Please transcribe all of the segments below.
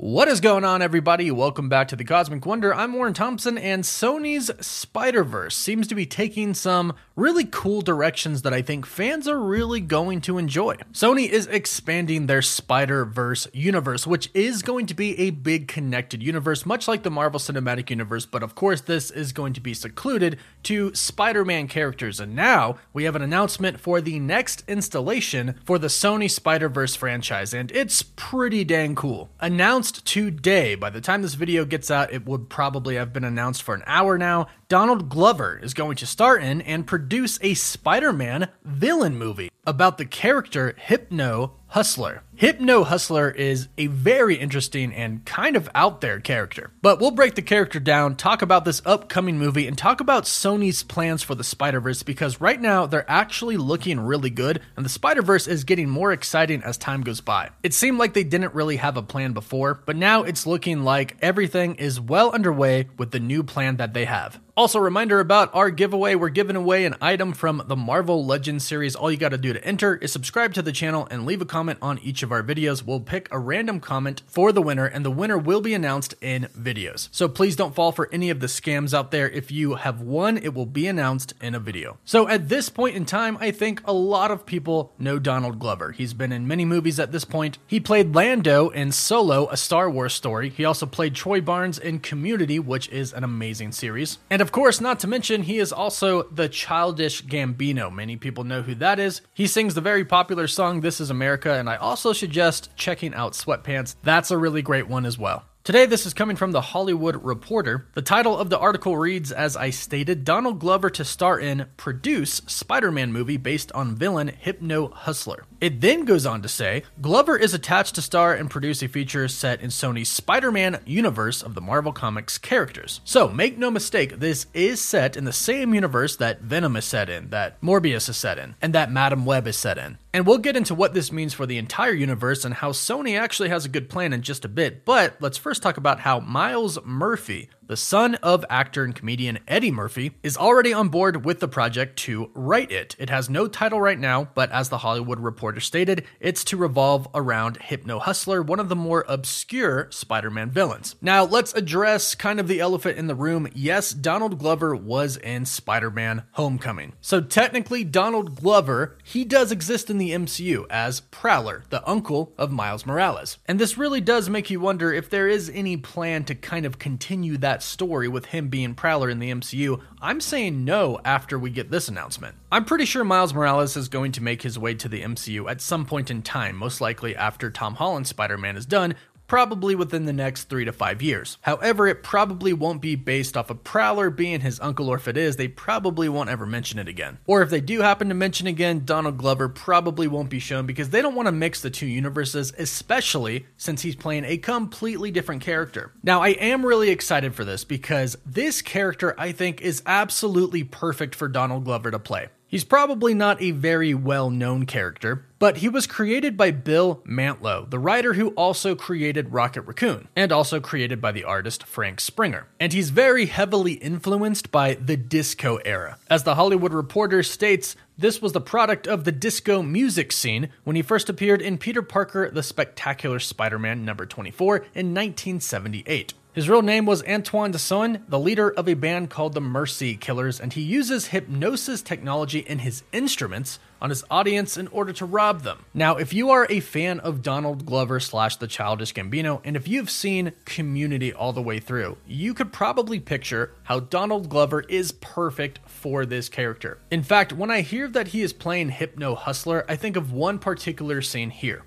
What is going on, everybody? Welcome back to the Cosmic Wonder. I'm Warren Thompson, and Sony's Spider Verse seems to be taking some really cool directions that I think fans are really going to enjoy. Sony is expanding their Spider Verse universe, which is going to be a big connected universe, much like the Marvel Cinematic Universe, but of course, this is going to be secluded to Spider Man characters. And now we have an announcement for the next installation for the Sony Spider Verse franchise, and it's pretty dang cool. Announced announced today. By the time this video gets out, it would probably have been announced for an hour now. Donald Glover is going to star in and produce a Spider Man villain movie about the character Hypno Hustler. Hypno Hustler is a very interesting and kind of out there character. But we'll break the character down, talk about this upcoming movie, and talk about Sony's plans for the Spider Verse because right now they're actually looking really good, and the Spider Verse is getting more exciting as time goes by. It seemed like they didn't really have a plan before, but now it's looking like everything is well underway with the new plan that they have. Also, reminder about our giveaway. We're giving away an item from the Marvel Legends series. All you got to do to enter is subscribe to the channel and leave a comment on each of our videos. We'll pick a random comment for the winner, and the winner will be announced in videos. So please don't fall for any of the scams out there. If you have won, it will be announced in a video. So at this point in time, I think a lot of people know Donald Glover. He's been in many movies at this point. He played Lando in Solo, a Star Wars story. He also played Troy Barnes in Community, which is an amazing series. And of of course, not to mention, he is also the childish Gambino. Many people know who that is. He sings the very popular song This Is America, and I also suggest checking out Sweatpants. That's a really great one as well. Today, this is coming from the Hollywood Reporter. The title of the article reads As I stated, Donald Glover to star in Produce Spider Man movie based on villain Hypno Hustler. It then goes on to say Glover is attached to star and produce a feature set in Sony's Spider Man universe of the Marvel Comics characters. So, make no mistake, this is set in the same universe that Venom is set in, that Morbius is set in, and that Madame Web is set in. And we'll get into what this means for the entire universe and how Sony actually has a good plan in just a bit, but let's first talk about how Myles Murphy the son of actor and comedian Eddie Murphy, is already on board with the project to write it. It has no title right now, but as the Hollywood Reporter stated, it's to revolve around Hypno Hustler, one of the more obscure Spider Man villains. Now, let's address kind of the elephant in the room. Yes, Donald Glover was in Spider Man Homecoming. So, technically, Donald Glover, he does exist in the MCU as Prowler, the uncle of Miles Morales. And this really does make you wonder if there is any plan to kind of continue that that story with him being Prowler in the MCU, I'm saying no after we get this announcement. I'm pretty sure Miles Morales is going to make his way to the MCU at some point in time, most likely after Tom Holland's Spider Man is done, probably within the next three to five years. However, it probably won't be based off of Prowler being his uncle, or if it is, they probably won't ever mention it again. Or if they do happen to mention again, Donald Glover probably won't be shown because they don't want to mix the two universes, especially since he's playing a completely different character. Now, I am really excited for this because this character I think is absolutely perfect for Donald Glover to play. He's probably not a very well known character, but he was created by Bill Mantlo, the writer who also created Rocket Raccoon, and also created by the artist Frank Springer. And he's very heavily influenced by the disco era. As the Hollywood Reporter states, this was the product of the disco music scene when he first appeared in Peter Parker The Spectacular Spider Man number 24 in 1978. His real name was Antoine Desaulnes, the leader of a band called the Mercy Killers, and he uses hypnosis technology in his instruments on his audience in order to rob them. Now, if you are a fan of Donald Glover slash the Childish Gambino, and if you've seen Community all the way through, you could probably picture how Donald Glover is perfect for this character. In fact, when I hear that he is playing Hypno Hustler, I think of one particular scene here.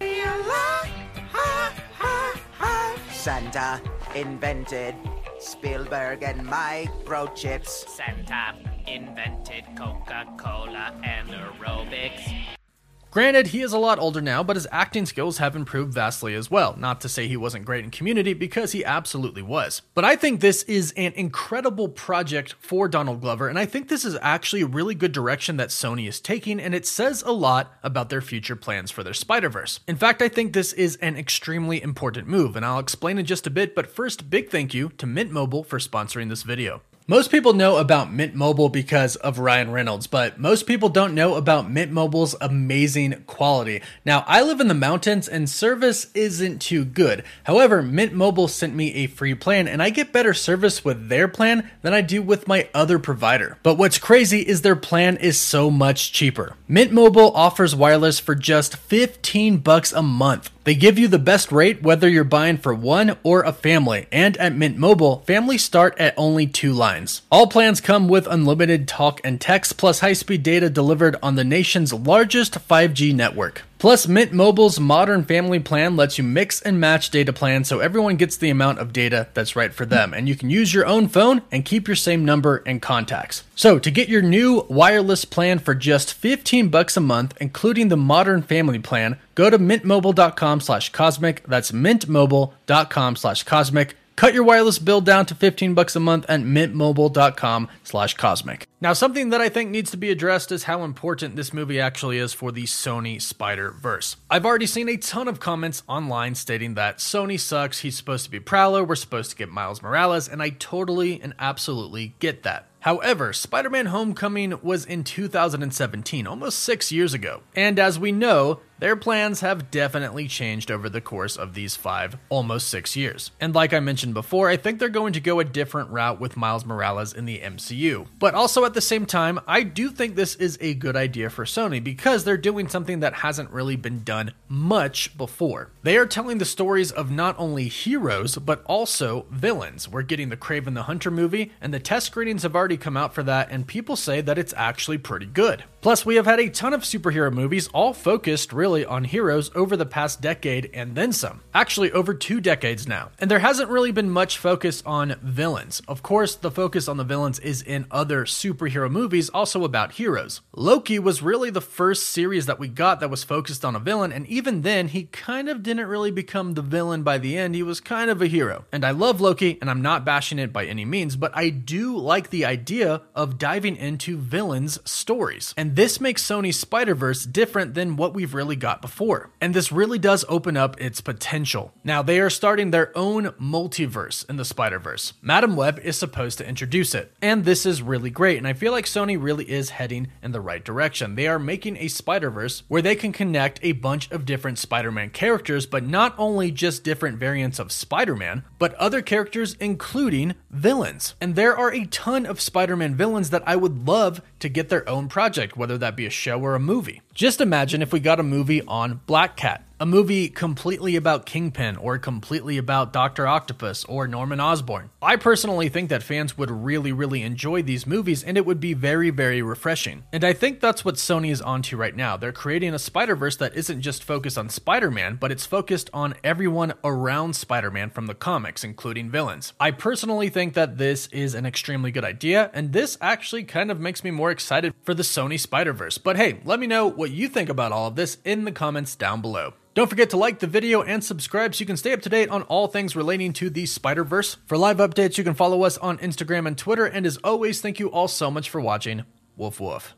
Santa invented Spielberg and microchips. Santa invented Coca Cola and aerobics. Granted, he is a lot older now, but his acting skills have improved vastly as well. Not to say he wasn't great in community, because he absolutely was. But I think this is an incredible project for Donald Glover, and I think this is actually a really good direction that Sony is taking, and it says a lot about their future plans for their Spider Verse. In fact, I think this is an extremely important move, and I'll explain in just a bit, but first, big thank you to Mint Mobile for sponsoring this video. Most people know about Mint Mobile because of Ryan Reynolds, but most people don't know about Mint Mobile's amazing quality. Now, I live in the mountains and service isn't too good. However, Mint Mobile sent me a free plan and I get better service with their plan than I do with my other provider. But what's crazy is their plan is so much cheaper. Mint Mobile offers wireless for just 15 bucks a month. They give you the best rate whether you're buying for one or a family, and at Mint Mobile, families start at only two lines. All plans come with unlimited talk and text plus high speed data delivered on the nation's largest 5G network. Plus, Mint Mobile's modern family plan lets you mix and match data plans so everyone gets the amount of data that's right for them, and you can use your own phone and keep your same number and contacts. So, to get your new wireless plan for just 15 bucks a month, including the modern family plan, go to mintmobile.com slash cosmic. That's mintmobile.com slash cosmic. Cut your wireless bill down to 15 bucks a month at mintmobile.com slash cosmic. Now, something that I think needs to be addressed is how important this movie actually is for the Sony Spider-Verse. I've already seen a ton of comments online stating that Sony sucks, he's supposed to be Prowler, we're supposed to get Miles Morales, and I totally and absolutely get that. However, Spider Man Homecoming was in 2017, almost six years ago. And as we know, their plans have definitely changed over the course of these five, almost six years. And like I mentioned before, I think they're going to go a different route with Miles Morales in the MCU. But also at the same time, I do think this is a good idea for Sony because they're doing something that hasn't really been done much before. They are telling the stories of not only heroes, but also villains. We're getting the Kraven the Hunter movie, and the test screenings have already come out for that, and people say that it's actually pretty good. Plus, we have had a ton of superhero movies, all focused really on heroes over the past decade and then some. Actually, over two decades now. And there hasn't really been much focus on villains. Of course, the focus on the villains is in other superhero movies, also about heroes. Loki was really the first series that we got that was focused on a villain, and even then, he kind of didn't really become the villain by the end. He was kind of a hero. And I love Loki, and I'm not bashing it by any means, but I do like the idea of diving into villains' stories. And this makes Sony's Spider Verse different than what we've really got before. And this really does open up its potential. Now, they are starting their own multiverse in the Spider Verse. Madame Web is supposed to introduce it. And this is really great. And I feel like Sony really is heading in the right direction. They are making a Spider Verse where they can connect a bunch of different Spider Man characters, but not only just different variants of Spider Man, but other characters, including villains. And there are a ton of Spider Man villains that I would love to get their own project, whether that be a show or a movie. Just imagine if we got a movie on Black Cat a movie completely about Kingpin or completely about Dr. Octopus or Norman Osborn. I personally think that fans would really, really enjoy these movies and it would be very, very refreshing. And I think that's what Sony is onto right now. They're creating a Spider Verse that isn't just focused on Spider Man, but it's focused on everyone around Spider Man from the comics, including villains. I personally think that this is an extremely good idea, and this actually kind of makes me more excited for the Sony Spider Verse. But hey, let me know what you think about all of this in the comments down below. Don't forget to like the video and subscribe so you can stay up to date on all things relating to the Spider Verse. For live updates, you can follow us on Instagram and Twitter. And as always, thank you all so much for watching. Woof woof.